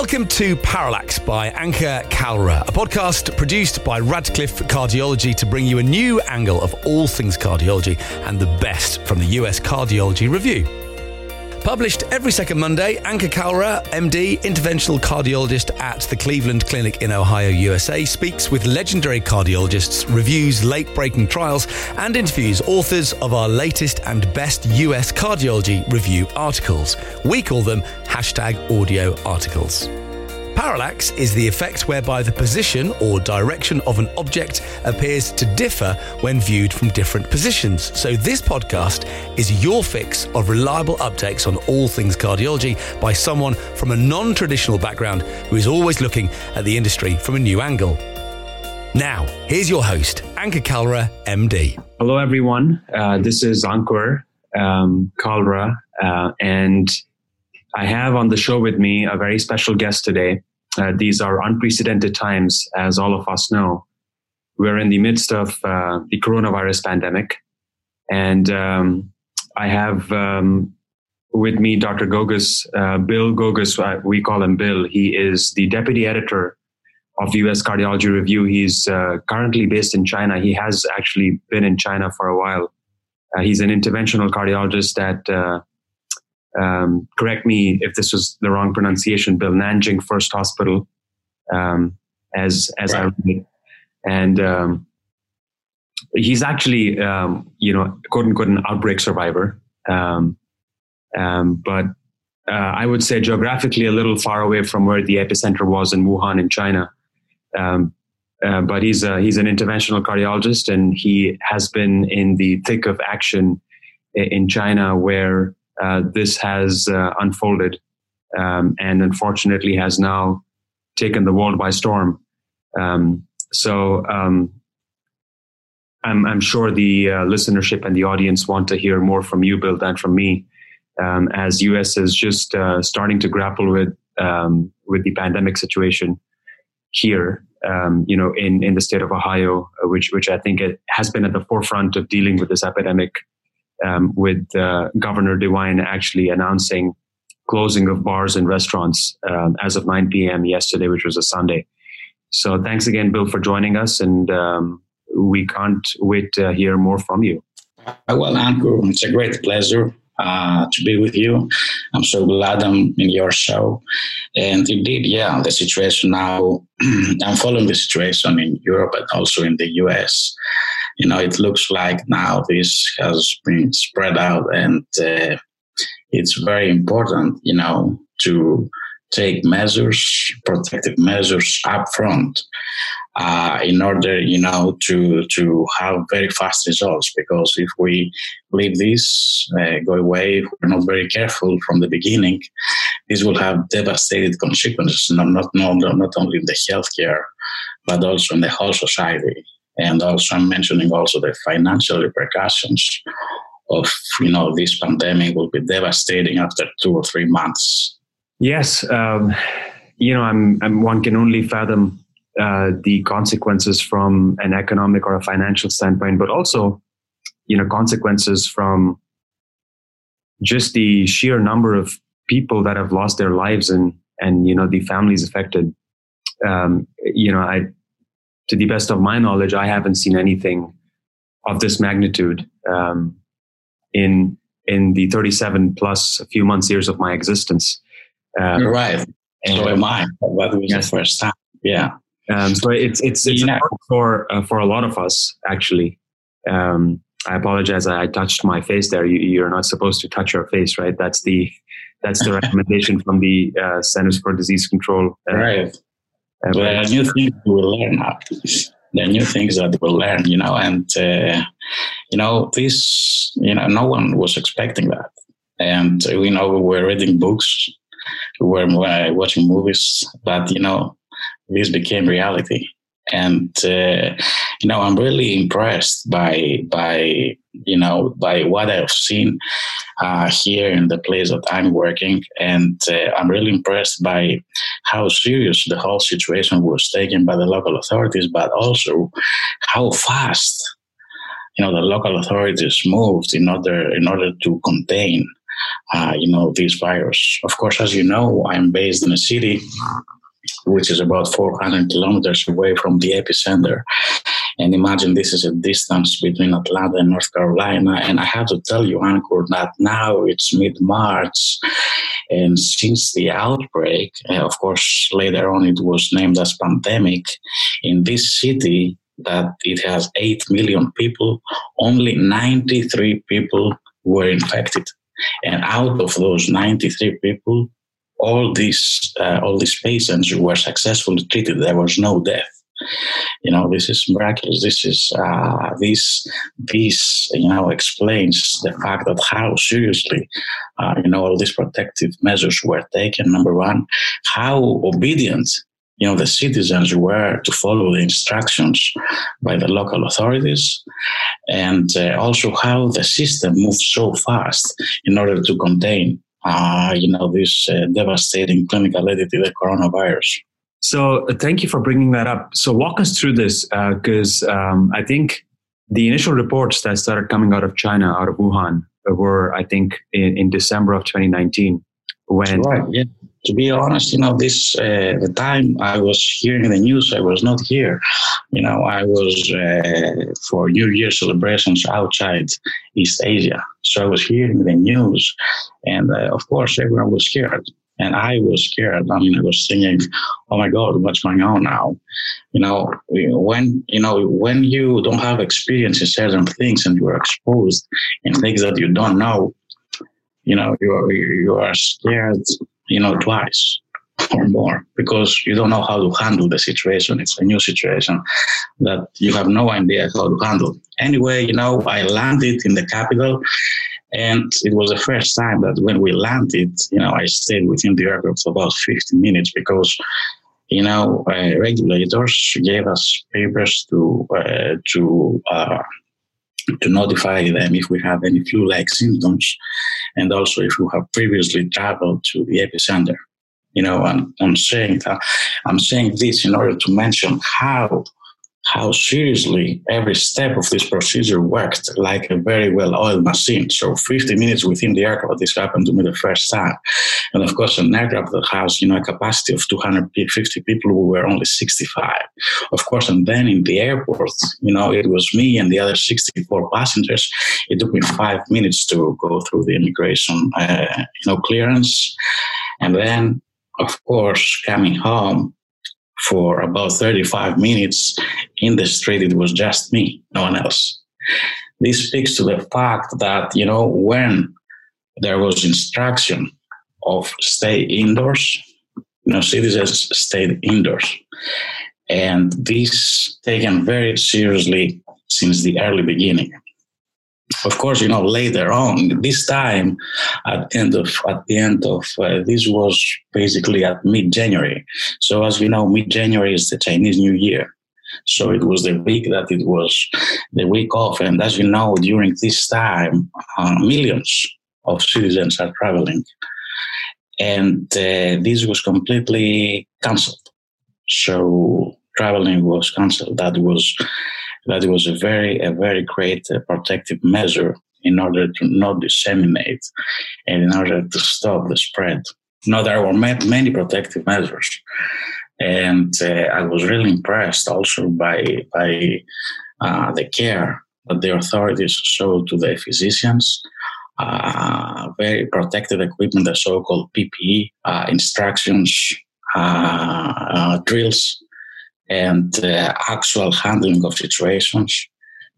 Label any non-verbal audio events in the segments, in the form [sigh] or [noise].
Welcome to Parallax by Ankur Kalra, a podcast produced by Radcliffe Cardiology to bring you a new angle of all things cardiology and the best from the US Cardiology Review. Published every second Monday, Ankur Kalra, MD, interventional cardiologist at the Cleveland Clinic in Ohio, USA, speaks with legendary cardiologists, reviews late breaking trials, and interviews authors of our latest and best US cardiology review articles. We call them hashtag audio articles. Parallax is the effect whereby the position or direction of an object appears to differ when viewed from different positions. So, this podcast is your fix of reliable updates on all things cardiology by someone from a non traditional background who is always looking at the industry from a new angle. Now, here's your host, Ankur Kalra, MD. Hello, everyone. Uh, this is Ankur um, Kalra, uh, and I have on the show with me a very special guest today. Uh, these are unprecedented times, as all of us know. We're in the midst of uh, the coronavirus pandemic. And um, I have um, with me Dr. Gogas, uh, Bill Gogas, uh, we call him Bill. He is the deputy editor of US Cardiology Review. He's uh, currently based in China. He has actually been in China for a while. Uh, he's an interventional cardiologist at um, correct me if this was the wrong pronunciation, Bill Nanjing First Hospital, um, as as right. I read it, and um, he's actually um, you know quote unquote an outbreak survivor, um, um, but uh, I would say geographically a little far away from where the epicenter was in Wuhan in China. Uh, but he's a, he's an interventional cardiologist, and he has been in the thick of action in China, where this has uh, unfolded um, and unfortunately has now taken the world by storm. Um, so um, I'm, I'm, sure the uh, listenership and the audience want to hear more from you, Bill, than from me, um, as US is just uh, starting to grapple with um, with the pandemic situation here. Um, you know, in, in the state of Ohio, uh, which which I think it has been at the forefront of dealing with this epidemic um, with uh, Governor DeWine actually announcing closing of bars and restaurants um, as of 9 p.m. yesterday, which was a Sunday. So thanks again, Bill, for joining us, and um, we can't wait to hear more from you. Well, Ankur, it's a great pleasure uh, to be with you. I'm so glad I'm in your show. And indeed, yeah, the situation now, [clears throat] I'm following the situation in Europe and also in the US you know, it looks like now this has been spread out, and uh, it's very important, you know, to take measures, protective measures up front, uh, in order, you know, to to have very fast results. Because if we leave this uh, go away, we're not very careful from the beginning, this will have devastating consequences, not not, not only in the healthcare, but also in the whole society and also I'm mentioning also the financial repercussions of you know this pandemic will be devastating after two or three months. Yes, um, you know, I'm, I'm, one can only fathom uh, the consequences from an economic or a financial standpoint, but also you know consequences from just the sheer number of people that have lost their lives and and you know the families affected. Um, you know, I to the best of my knowledge, I haven't seen anything of this magnitude um, in in the 37 plus a few months years of my existence. Um, You're right. And, so am I. That was yes. the first time. Yeah. Um, so it's it's it's yeah. for uh, for a lot of us actually. Um, I apologize. I touched my face there. You, are not supposed to touch your face, right? That's the that's the [laughs] recommendation from the uh, Centers for Disease Control. Uh, right. There are new things we will learn now. There are new things that we'll learn, you know, and uh, you know this, you know, no one was expecting that, and you know we were reading books, we were uh, watching movies, but you know this became reality, and uh, you know i'm really impressed by by you know by what i've seen uh, here in the place that i'm working and uh, i'm really impressed by how serious the whole situation was taken by the local authorities but also how fast you know the local authorities moved in order in order to contain uh, you know, this virus. Of course, as you know, I'm based in a city which is about 400 kilometers away from the epicenter. And imagine this is a distance between Atlanta and North Carolina. And I have to tell you, Ankur, that now it's mid March. And since the outbreak, uh, of course, later on it was named as pandemic, in this city that it has 8 million people, only 93 people were infected. And out of those 93 people, all these uh, all these patients were successfully treated. There was no death. You know, this is miraculous. This is uh, this this you know explains the fact that how seriously uh, you know all these protective measures were taken. Number one, how obedient you know the citizens were to follow the instructions by the local authorities and uh, also how the system moved so fast in order to contain uh, you know, this uh, devastating clinical entity, the coronavirus. So uh, thank you for bringing that up. So walk us through this because uh, um, I think the initial reports that started coming out of China, out of Wuhan, were I think in, in December of 2019 when right, yeah to be honest, you know, this uh, the time I was hearing the news, I was not here. You know, I was uh, for New Year celebrations outside East Asia, so I was hearing the news, and uh, of course, everyone was scared, and I was scared. I mean, I was thinking, "Oh my God, what's going on now?" You know, when you know when you don't have experience in certain things and you are exposed in things that you don't know, you know, you are you are scared you know, twice [laughs] or more because you don't know how to handle the situation. It's a new situation that you have no idea how to handle. Anyway, you know, I landed in the capital and it was the first time that when we landed, you know, I stayed within the aircraft for about 15 minutes because, you know, uh, regulators gave us papers to, uh, to, uh, to notify them if we have any flu-like symptoms, and also if we have previously traveled to the epicenter. You know, I'm, I'm saying that I'm saying this in order to mention how how seriously every step of this procedure worked like a very well oiled machine. So 50 minutes within the aircraft, this happened to me the first time. And of course, an aircraft that has, you know, a capacity of 250 people, we were only 65. Of course, and then in the airport, you know, it was me and the other 64 passengers. It took me five minutes to go through the immigration, uh, you know, clearance. And then, of course, coming home, for about 35 minutes in the street, it was just me, no one else. This speaks to the fact that, you know, when there was instruction of stay indoors, you know, citizens stayed indoors. And this taken very seriously since the early beginning of course, you know, later on, this time at end of at the end of uh, this was basically at mid January. So as we know, mid January is the Chinese New Year. So it was the week that it was the week off, and as you know, during this time, uh, millions of citizens are traveling, and uh, this was completely cancelled. So traveling was cancelled. That was that it was a very, a very great uh, protective measure in order to not disseminate and in order to stop the spread. Now, there were many protective measures. And uh, I was really impressed also by, by uh, the care that the authorities showed to the physicians. Uh, very protective equipment, the so-called PPE, uh, instructions, uh, drills and uh, actual handling of situations.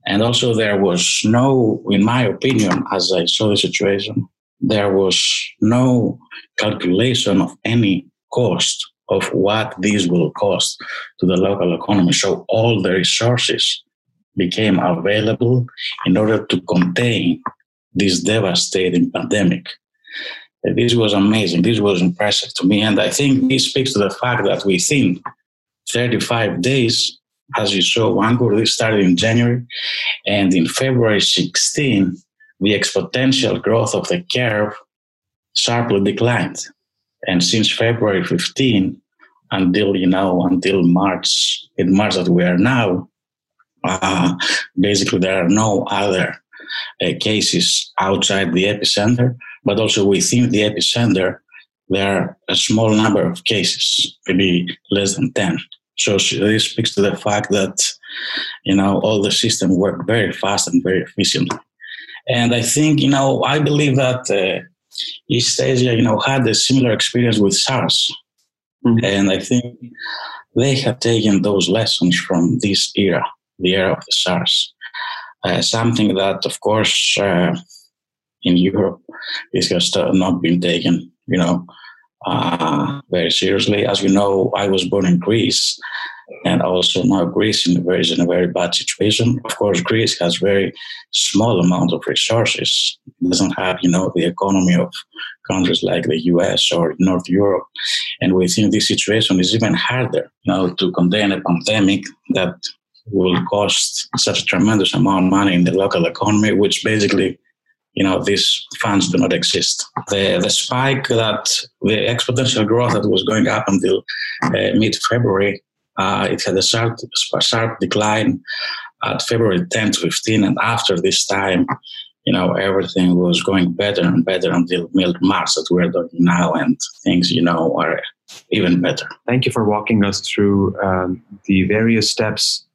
And also, there was no, in my opinion, as I saw the situation, there was no calculation of any cost of what this will cost to the local economy. So all the resources became available in order to contain this devastating pandemic. This was amazing. This was impressive to me. And I think this speaks to the fact that within 35 days, as you saw, Ankur, this started in January. And in February 16, the exponential growth of the curve sharply declined. And since February 15 until, you know, until March, in March that we are now, uh, basically there are no other uh, cases outside the epicenter. but also within the epicenter, there are a small number of cases, maybe less than 10. So this speaks to the fact that, you know, all the system work very fast and very efficiently. And I think, you know, I believe that uh, East Asia, you know, had a similar experience with SARS. Mm-hmm. And I think they have taken those lessons from this era, the era of the SARS. Uh, something that, of course, uh, in Europe, this has not been taken, you know, uh, very seriously. As you know, I was born in Greece, and also now Greece is in a very bad situation. Of course, Greece has very small amount of resources. It doesn't have, you know, the economy of countries like the U.S. or North Europe, and we think this situation is even harder, you know, to contain a pandemic that will cost such a tremendous amount of money in the local economy, which basically you know these funds do not exist. The the spike that the exponential growth that was going up until uh, mid February, uh, it had a sharp sharp decline at February 10 to 15, and after this time, you know everything was going better and better until mid March that we're doing now, and things you know are even better. Thank you for walking us through um, the various steps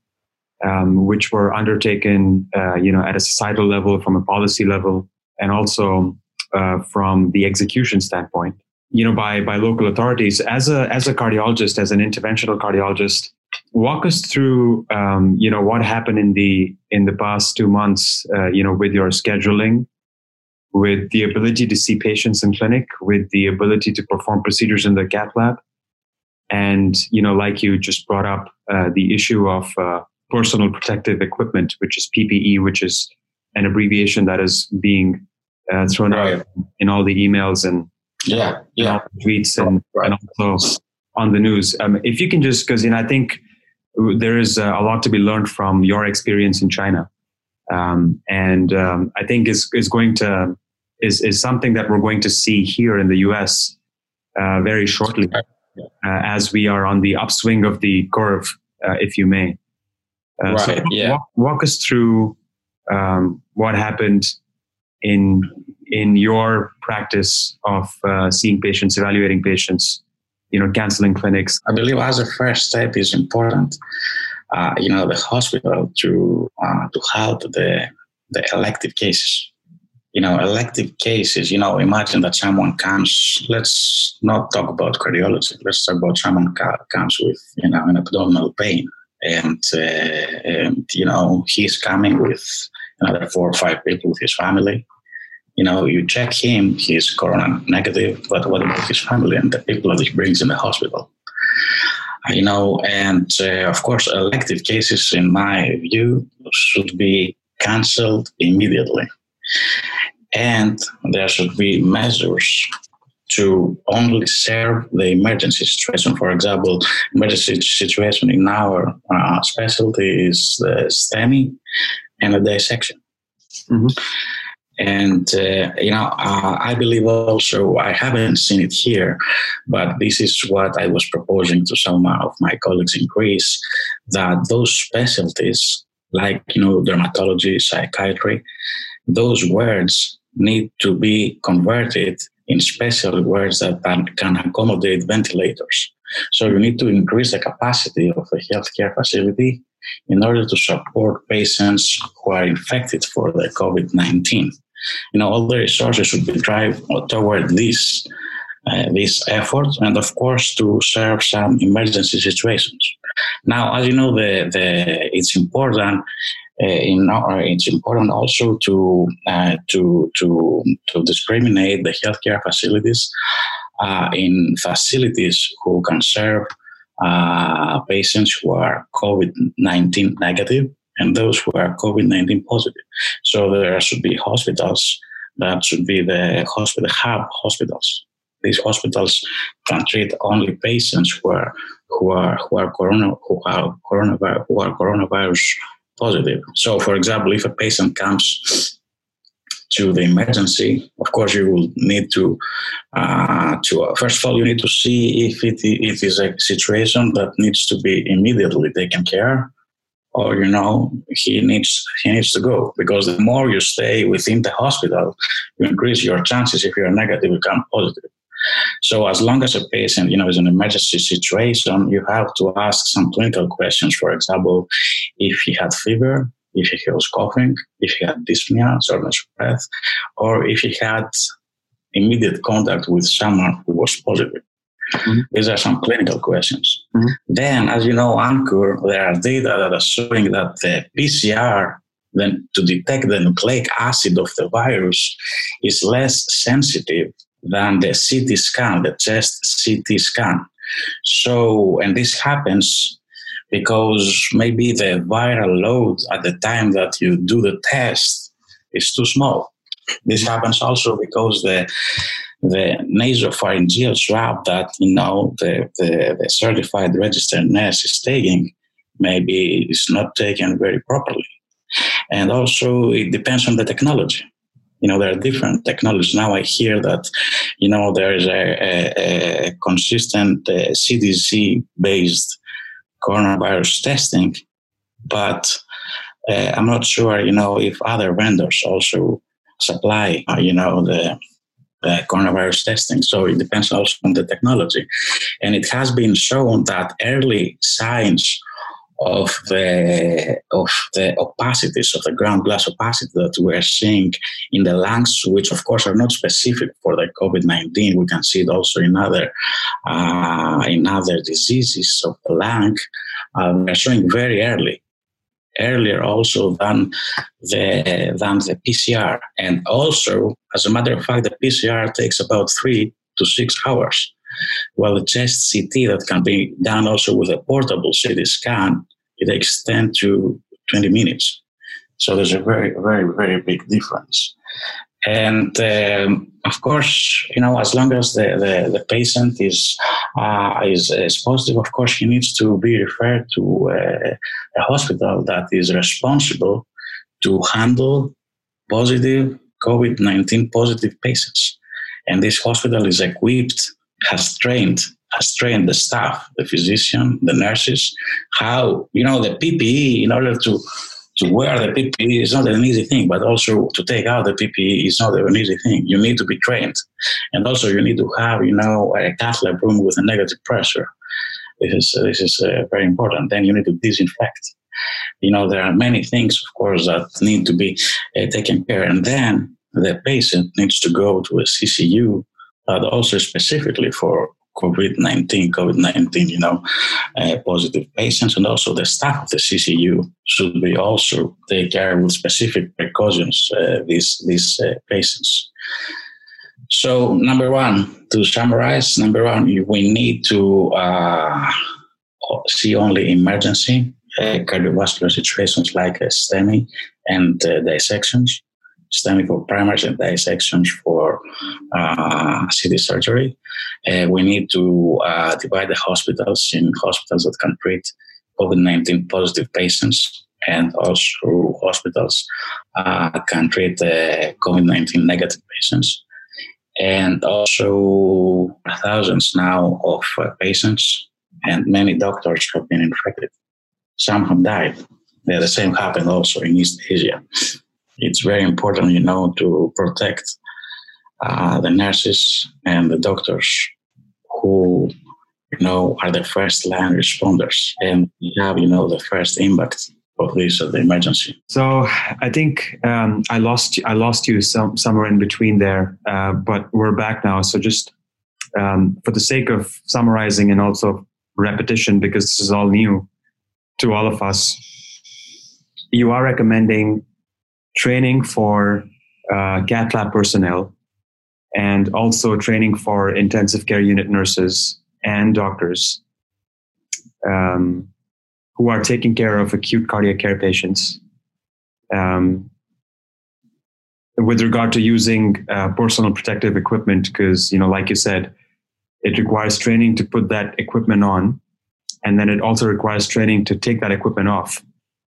um, which were undertaken, uh, you know, at a societal level, from a policy level, and also uh, from the execution standpoint, you know, by by local authorities. As a as a cardiologist, as an interventional cardiologist, walk us through, um, you know, what happened in the in the past two months, uh, you know, with your scheduling, with the ability to see patients in clinic, with the ability to perform procedures in the cath lab, and you know, like you just brought up, uh, the issue of uh, personal protective equipment, which is PPE, which is an abbreviation that is being uh, thrown right. out in all the emails and yeah, yeah, and tweets and, right. and also on the news. Um, if you can just, because you know, I think there is a lot to be learned from your experience in China, um, and um, I think is is going to is is something that we're going to see here in the U.S. Uh, very shortly, uh, as we are on the upswing of the curve, uh, if you may. Uh, right. So yeah. Walk, walk, us through um, what happened in in your practice of uh, seeing patients, evaluating patients, you know, canceling clinics. I believe as a first step is important. Uh, you know, the hospital to uh, to help the the elective cases. You know, elective cases. You know, imagine that someone comes. Let's not talk about cardiology. Let's talk about someone comes with you know an abdominal pain and, uh, and you know he's coming with another four or five people with his family. You know you check him he's corona negative but what about his family and the people that he brings in the hospital? You know and uh, of course elective cases in my view should be cancelled immediately. And there should be measures to only serve the emergency situation. For example, emergency situation in our uh, specialty is the STEMI and the dissection. Mm-hmm. And, uh, you know, uh, I believe also, I haven't seen it here, but this is what I was proposing to some of my colleagues in Greece, that those specialties, like, you know, dermatology, psychiatry, those words need to be converted in special wards that can accommodate ventilators. So you need to increase the capacity of the healthcare facility in order to support patients who are infected for the COVID-19. You know, all the resources should be drive toward this uh, this effort, and of course to serve some emergency situations. Now, as you know, the, the it's important in, uh, it's important also to uh, to to to discriminate the healthcare facilities in facilities who can serve patients who are COVID nineteen negative and those who are COVID nineteen positive. So there should be hospitals that should be the hospital hub hospitals. These hospitals can treat only patients who are who are who are corona who are coronavirus who are coronavirus positive. So, for example, if a patient comes to the emergency, of course, you will need to uh, to uh, first of all you need to see if it, it is a situation that needs to be immediately taken care, or you know he needs he needs to go because the more you stay within the hospital you increase your chances. If you're negative become positive. So as long as a patient you know is an emergency situation you have to ask some clinical questions. For example if he had fever if he was coughing if he had dyspnea shortness of breath or if he had immediate contact with someone who was positive Mm-hmm. These are some clinical questions. Mm-hmm. Then, as you know, Ankur, there are data that are showing that the PCR then to detect the nucleic acid of the virus is less sensitive than the CT scan, the chest CT scan. So, and this happens because maybe the viral load at the time that you do the test is too small. This happens also because the the nasopharyngeal swab that you know the, the, the certified registered nurse is taking maybe is not taken very properly. And also it depends on the technology. You know, there are different technologies. Now I hear that, you know, there is a, a, a consistent uh, CDC based coronavirus testing, but uh, I'm not sure, you know, if other vendors also supply, uh, you know, the uh, coronavirus testing. So it depends also on the technology. And it has been shown that early signs of the of the opacities of the ground glass opacity that we're seeing in the lungs, which of course are not specific for the COVID nineteen. We can see it also in other uh, in other diseases of the lung. Um, are showing very early earlier also than the than the PCR. And also, as a matter of fact, the PCR takes about three to six hours. While the chest CT that can be done also with a portable CT scan, it 10 to 20 minutes. So there's a very, very, very big difference. And um, of course, you know, as long as the, the, the patient is, uh, is, is positive, of course, he needs to be referred to uh, a hospital that is responsible to handle positive COVID 19 positive patients. And this hospital is equipped, has trained, has trained the staff, the physician, the nurses, how, you know, the PPE in order to to wear the PPE is not an easy thing, but also to take out the PPE is not an easy thing. You need to be trained. And also you need to have, you know, a cath lab room with a negative pressure. This is, this is uh, very important. Then you need to disinfect. You know, there are many things, of course, that need to be uh, taken care. And then the patient needs to go to a CCU, but also specifically for COVID-19, COVID-19, you know, uh, positive patients, and also the staff of the CCU should be also take care with specific precautions uh, these these uh, patients. So, number one, to summarize, number one, we need to uh, see only emergency uh, cardiovascular situations like STEMI and uh, dissections STEMI for primaries and dissections for uh, CT surgery. Uh, we need to uh, divide the hospitals in hospitals that can treat COVID 19 positive patients and also hospitals uh, can treat uh, COVID 19 negative patients. And also thousands now of uh, patients and many doctors have been infected. Some have died. The same happened also in East Asia it's very important, you know, to protect uh, the nurses and the doctors who, you know, are the first line responders and have, you know, the first impact of this of the emergency. So I think um, I lost I lost you some, somewhere in between there, uh, but we're back now. So just um, for the sake of summarizing and also repetition, because this is all new to all of us, you are recommending training for uh, lab personnel and also training for intensive care unit nurses and doctors um, who are taking care of acute cardiac care patients. Um, with regard to using uh, personal protective equipment, because you know, like you said, it requires training to put that equipment on, and then it also requires training to take that equipment off.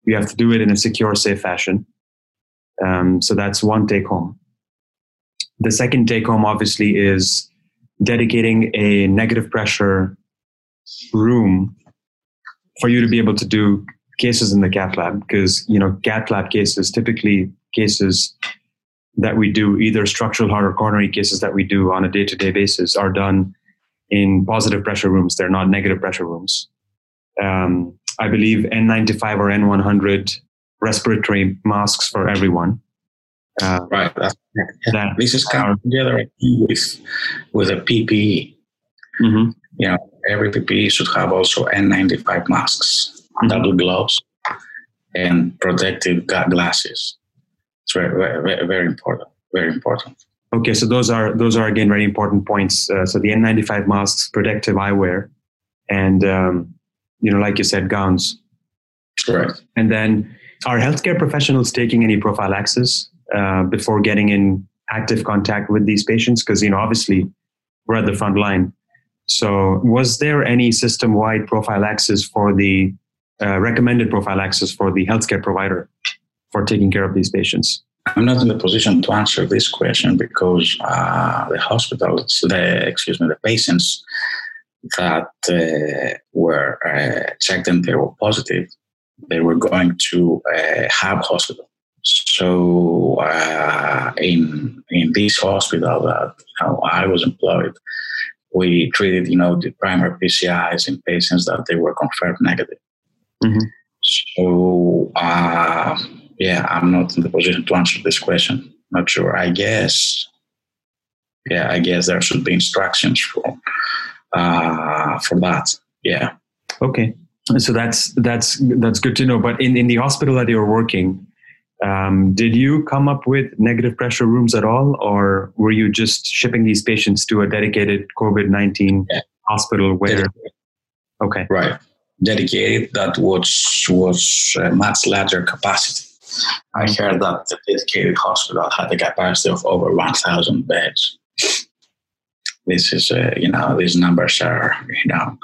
You have to do it in a secure, safe fashion. Um, so that's one take home. The second take home, obviously, is dedicating a negative pressure room for you to be able to do cases in the cath lab. Because you know cath lab cases typically cases that we do either structural heart or coronary cases that we do on a day-to-day basis are done in positive pressure rooms. They're not negative pressure rooms. Um, i believe n95 or n100 respiratory masks for everyone uh, right that, that this is coming together with with a ppe mm-hmm. you know every ppe should have also n95 masks mm-hmm. double gloves, and protective glasses. It's very, very, very important. Very important. Okay, so those are those are again very important points. Uh, so the N95 masks, protective eyewear, and um, you know, like you said, gowns. Correct. And then, are healthcare professionals taking any prophylaxis uh, before getting in active contact with these patients? Because you know, obviously, we're at the front line. So, was there any system-wide prophylaxis for the uh, recommended prophylaxis for the healthcare provider for taking care of these patients? I'm not in the position to answer this question because uh, the hospitals, the excuse me, the patients that uh, were uh, checked and they were positive, they were going to uh, Hub hospital. So uh, in in this hospital that you know, I was employed, we treated you know the primary PCIs in patients that they were confirmed negative. Mm-hmm. So, uh, yeah, I'm not in the position to answer this question. Not sure. I guess, yeah, I guess there should be instructions for uh, for that. Yeah. Okay. So that's that's that's good to know. But in, in the hospital that you're working, um, did you come up with negative pressure rooms at all, or were you just shipping these patients to a dedicated COVID nineteen yeah. hospital where? Okay. Right dedicated that was was a much larger capacity. I heard that the dedicated hospital had a capacity of over 1,000 beds. This is, uh, you know, these numbers are, you know,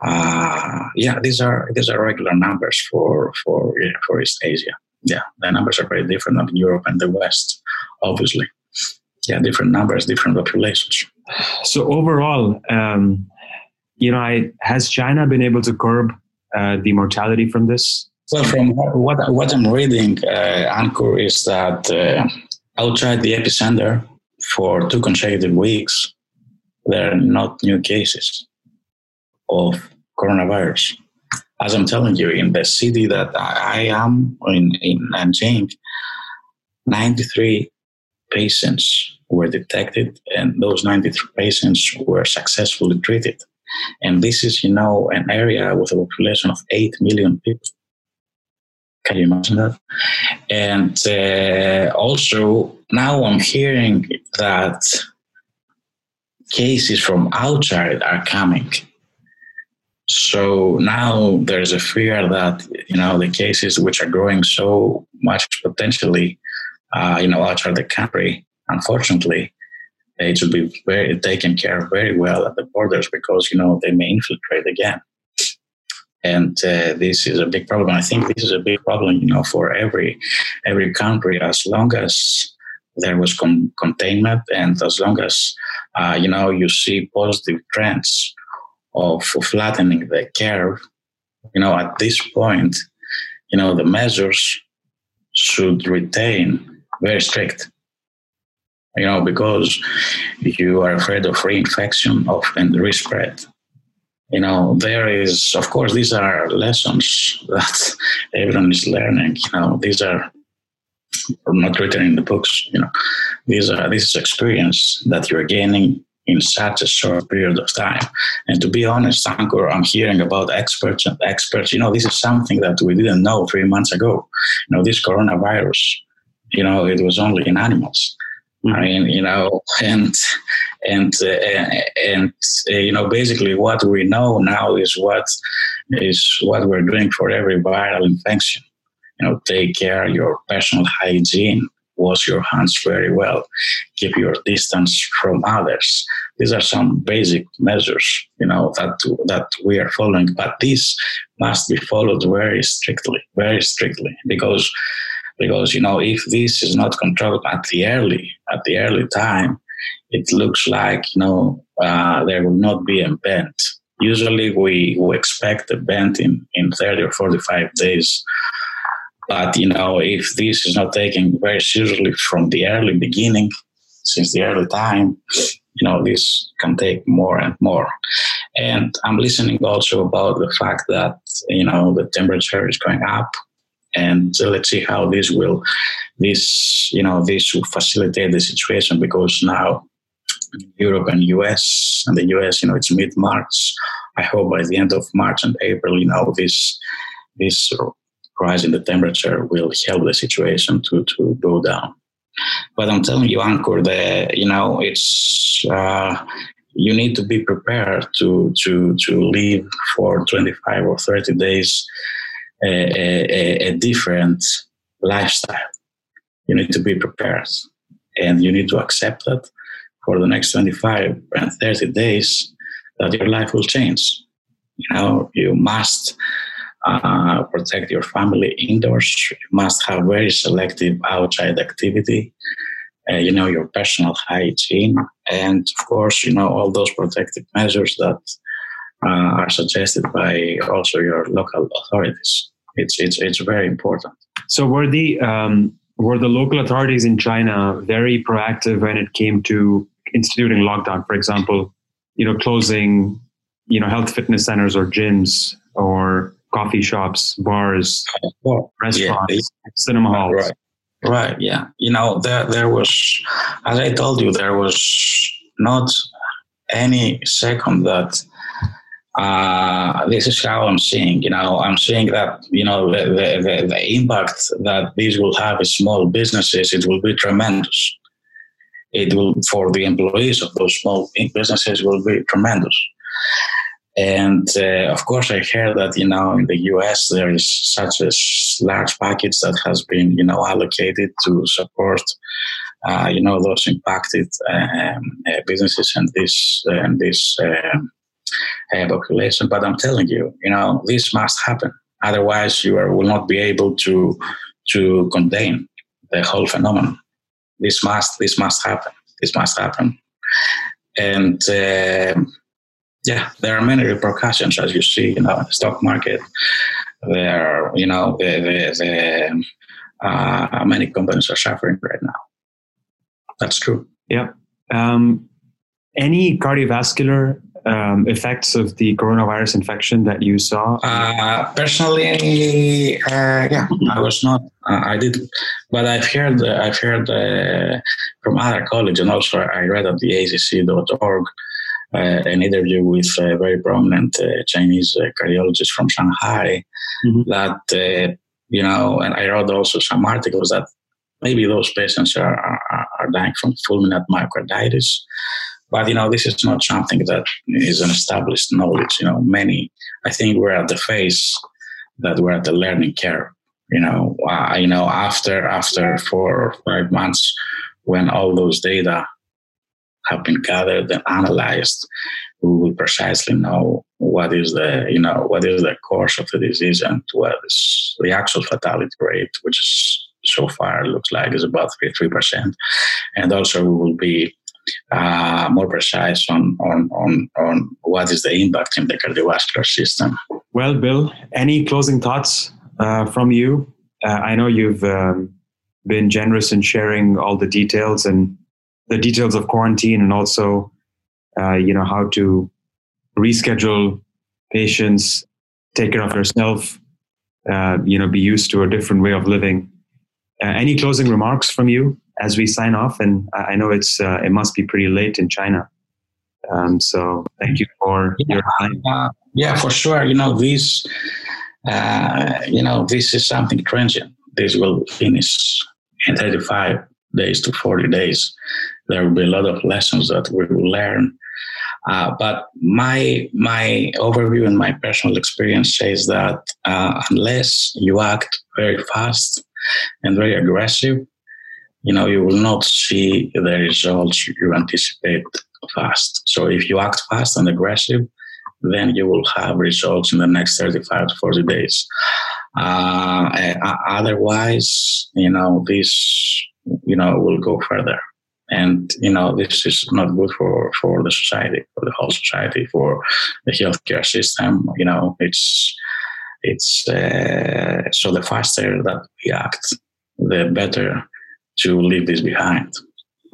uh, yeah, these are these are regular numbers for for for East Asia. Yeah, the numbers are very different than Europe and the West, obviously. Yeah, different numbers, different populations. So overall, um, you know, I, has China been able to curb uh, the mortality from this? Well, from what, what I'm reading, uh, Ankur, is that uh, outside the epicenter for two consecutive weeks, there are not new cases of coronavirus. As I'm telling you, in the city that I am in, in Nanjing, 93 patients were detected, and those 93 patients were successfully treated. And this is, you know, an area with a population of 8 million people. Can you imagine that? And uh, also, now I'm hearing that cases from outside are coming. So now there's a fear that you know the cases which are growing so much potentially, uh, you know, outside the country, unfortunately, they should be very taken care of very well at the borders because you know they may infiltrate again. And uh, this is a big problem. I think this is a big problem you know for every every country as long as there was con- containment and as long as uh, you know you see positive trends of flattening the curve you know at this point you know the measures should retain very strict you know, because you are afraid of reinfection of and respread. You know, there is, of course, these are lessons [laughs] that everyone is learning. You know, these are not written in the books. You know, these are this is experience that you're gaining in such a short period of time. And to be honest, Ankur, I'm hearing about experts and experts. You know, this is something that we didn't know three months ago. You know, this coronavirus. You know, it was only in animals. I mm-hmm. mean, you know, and and uh, and uh, you know, basically, what we know now is what is what we're doing for every viral infection. You know, take care of your personal hygiene, wash your hands very well, keep your distance from others. These are some basic measures, you know, that that we are following. But this must be followed very strictly, very strictly, because because you know if this is not controlled at the early at the early time it looks like you know uh, there will not be a bend Usually we, we expect a bend in, in 30 or 45 days. But, you know, if this is not taken very seriously from the early beginning, since the early time, you know, this can take more and more. And I'm listening also about the fact that, you know, the temperature is going up. And let's see how this will, this, you know, this will facilitate the situation because now Europe and US and the US, you know, it's mid March. I hope by the end of March and April, you know, this this rise in the temperature will help the situation to to go down. But I'm telling you, Ankur, that you know, it's uh, you need to be prepared to to to live for 25 or 30 days a, a, a different lifestyle. You need to be prepared, and you need to accept that for the next 25 and 30 days that your life will change. You know, you must uh, protect your family indoors. You must have very selective outside activity. Uh, you know, your personal hygiene. And of course, you know, all those protective measures that uh, are suggested by also your local authorities. It's, it's, it's very important. So were the, um, were the local authorities in China very proactive when it came to instituting lockdown, for example, you know, closing, you know, health fitness centers or gyms or coffee shops, bars, restaurants, yeah, cinema halls. Right. Right. Yeah. You know, there there was, as I told you, there was not any second that uh, this is how I'm seeing. You know, I'm seeing that you know the, the, the, the impact that this will have in small businesses. It will be tremendous it will for the employees of those small businesses will be tremendous. And uh, of course, I heard that you know in the U.S. there is such a large package that has been you know allocated to support uh, you know those impacted um, uh, businesses and this and this um, uh, population. But I'm telling you, you know, this must happen. Otherwise, you are, will not be able to to contain the whole phenomenon this must this must happen this must happen and uh, yeah there are many repercussions as you see you know in the stock market there are you know the, the, the uh, many companies are suffering right now that's true yeah um, any cardiovascular um, effects of the coronavirus infection that you saw? Uh, personally, uh, yeah, I was not. Uh, I did, but I've heard. Uh, I've heard uh, from other colleagues, and also I read at the ACC.org an interview with a very prominent Chinese cardiologist from Shanghai. Mm-hmm. That you know, and I wrote also some articles that maybe those patients are, are, are dying from fulminant myocarditis but you know, this is not something that is an established knowledge. You know, many. I think we're at the phase that we're at the learning curve. You know, uh, you know, after after four or five months, when all those data have been gathered and analyzed, we will precisely know what is the you know what is the course of the disease and what is the actual fatality rate, which so far looks like is about three percent, and also we will be uh, more precise on, on, on, on what is the impact in the cardiovascular system. Well, Bill, any closing thoughts uh, from you? Uh, I know you've um, been generous in sharing all the details and the details of quarantine and also, uh, you know, how to reschedule patients, take care of yourself, uh, you know, be used to a different way of living. Uh, any closing remarks from you? as we sign off. And I know it's uh, it must be pretty late in China. Um, so thank you for yeah, your time. Uh, yeah, for sure. You know this. Uh, you know this is something transient. This will finish in 35 days to 40 days. There will be a lot of lessons that we will learn. Uh, but my my overview and my personal experience says that uh, unless you act very fast and very aggressive, you know, you will not see the results you anticipate fast. So if you act fast and aggressive, then you will have results in the next 35 to 40 days. Uh, otherwise, you know, this, you know, will go further and you know this is not good for for the society for the whole society for the healthcare system you know it's it's uh, so the faster that we act the better to leave this behind.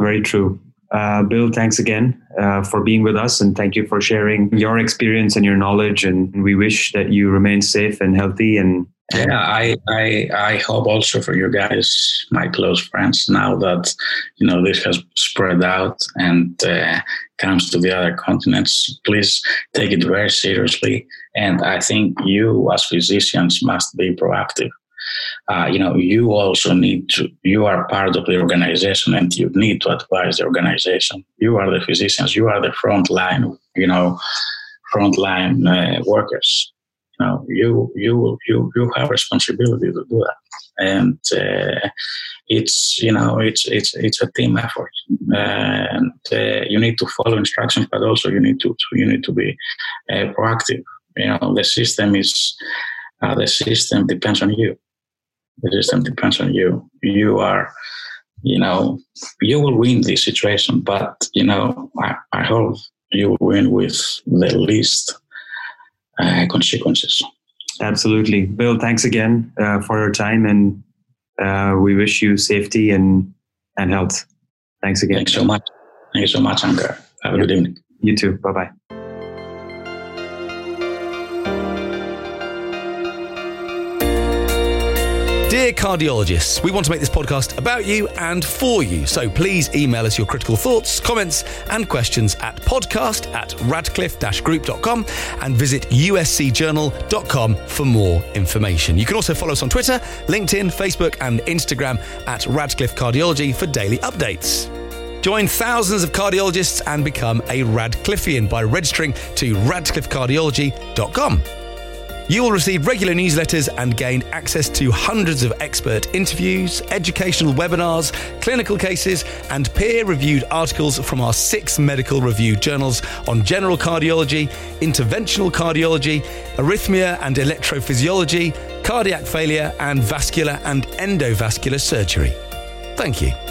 Very true. Uh, bill thanks again uh, for being with us and thank you for sharing your experience and your knowledge and we wish that you remain safe and healthy and yeah I, I i hope also for you guys my close friends now that you know this has spread out and uh, comes to the other continents. Please take it very seriously. And i think you as physicians must be proactive. Uh, you know you also need to you are part of the organization and you need to advise the organization. You are the physicians. You are the front line you know front line uh, workers you know, you you you you have responsibility to do that, and uh, it's you know it's it's it's a team effort, and uh, you need to follow instructions, but also you need to you need to be uh, proactive. You know, the system is uh, the system depends on you. The system depends on you. You are you know, you will win this situation, but you know, I, I hope you win with the least uh, consequences. Absolutely. Bill, thanks again uh, for your time and uh, we wish you safety and, and health. Thanks again. Thanks so much. Thank you so much, Ankur. Have a good evening. You too. Bye bye. Dear cardiologists, we want to make this podcast about you and for you. So please email us your critical thoughts, comments, and questions at podcast at radcliffe group.com and visit uscjournal.com for more information. You can also follow us on Twitter, LinkedIn, Facebook, and Instagram at Radcliffe Cardiology for daily updates. Join thousands of cardiologists and become a Radcliffean by registering to radcliffecardiology.com. You will receive regular newsletters and gain access to hundreds of expert interviews, educational webinars, clinical cases, and peer reviewed articles from our six medical review journals on general cardiology, interventional cardiology, arrhythmia and electrophysiology, cardiac failure, and vascular and endovascular surgery. Thank you.